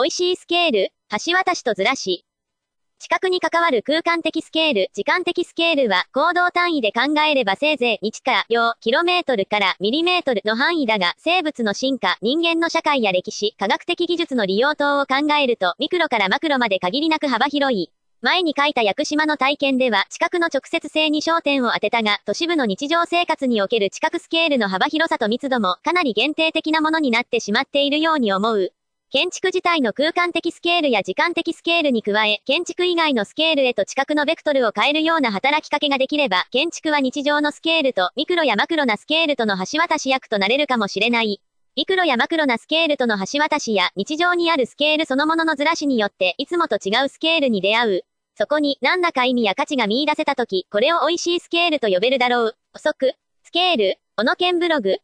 美味しいスケール、橋渡しとずらし。視覚に関わる空間的スケール、時間的スケールは、行動単位で考えればせいぜい日から、秒、キロメートルからミリメートルの範囲だが、生物の進化、人間の社会や歴史、科学的技術の利用等を考えると、ミクロからマクロまで限りなく幅広い。前に書いた屋久島の体験では、知覚の直接性に焦点を当てたが、都市部の日常生活における知覚スケールの幅広さと密度も、かなり限定的なものになってしまっているように思う。建築自体の空間的スケールや時間的スケールに加え、建築以外のスケールへと知覚のベクトルを変えるような働きかけができれば、建築は日常のスケールとミクロやマクロなスケールとの橋渡し役となれるかもしれない。ミクロやマクロなスケールとの橋渡しや日常にあるスケールそのもののずらしによっていつもと違うスケールに出会う。そこに何らか意味や価値が見出せたとき、これを美味しいスケールと呼べるだろう。補足。スケール、小野県ブログ。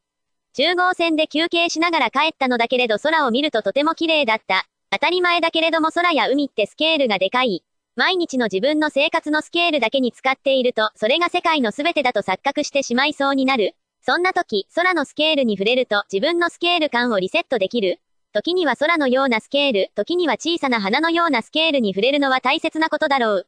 中号線で休憩しながら帰ったのだけれど空を見るととても綺麗だった。当たり前だけれども空や海ってスケールがでかい。毎日の自分の生活のスケールだけに使っていると、それが世界の全てだと錯覚してしまいそうになる。そんな時、空のスケールに触れると自分のスケール感をリセットできる。時には空のようなスケール、時には小さな花のようなスケールに触れるのは大切なことだろう。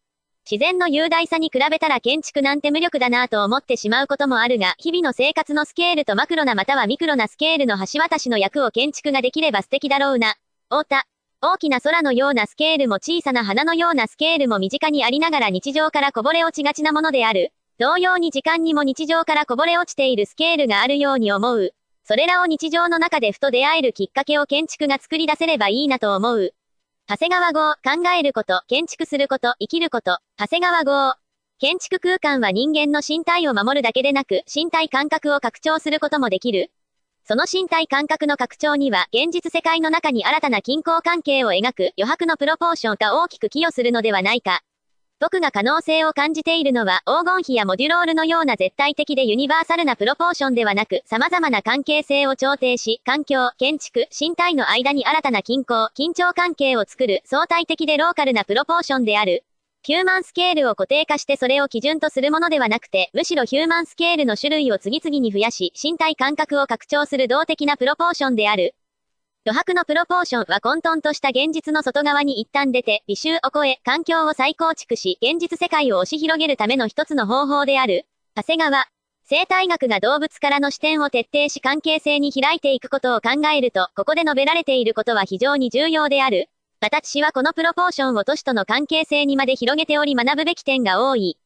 自然の雄大さに比べたら建築なんて無力だなぁと思ってしまうこともあるが、日々の生活のスケールとマクロなまたはミクロなスケールの橋渡しの役を建築ができれば素敵だろうな。太田。大きな空のようなスケールも小さな花のようなスケールも身近にありながら日常からこぼれ落ちがちなものである。同様に時間にも日常からこぼれ落ちているスケールがあるように思う。それらを日常の中でふと出会えるきっかけを建築が作り出せればいいなと思う。長谷川号、考えること、建築すること、生きること、長谷川号。建築空間は人間の身体を守るだけでなく、身体感覚を拡張することもできる。その身体感覚の拡張には、現実世界の中に新たな均衡関係を描く余白のプロポーションが大きく寄与するのではないか。僕が可能性を感じているのは黄金比やモデュロールのような絶対的でユニバーサルなプロポーションではなく様々な関係性を調停し、環境、建築、身体の間に新たな均衡、緊張関係を作る相対的でローカルなプロポーションである。ヒューマンスケールを固定化してそれを基準とするものではなくて、むしろヒューマンスケールの種類を次々に増やし、身体感覚を拡張する動的なプロポーションである。余白のプロポーションは混沌とした現実の外側に一旦出て、微臭を超え、環境を再構築し、現実世界を押し広げるための一つの方法である。長谷川。生態学が動物からの視点を徹底し関係性に開いていくことを考えると、ここで述べられていることは非常に重要である。私はこのプロポーションを都市との関係性にまで広げており学ぶべき点が多い。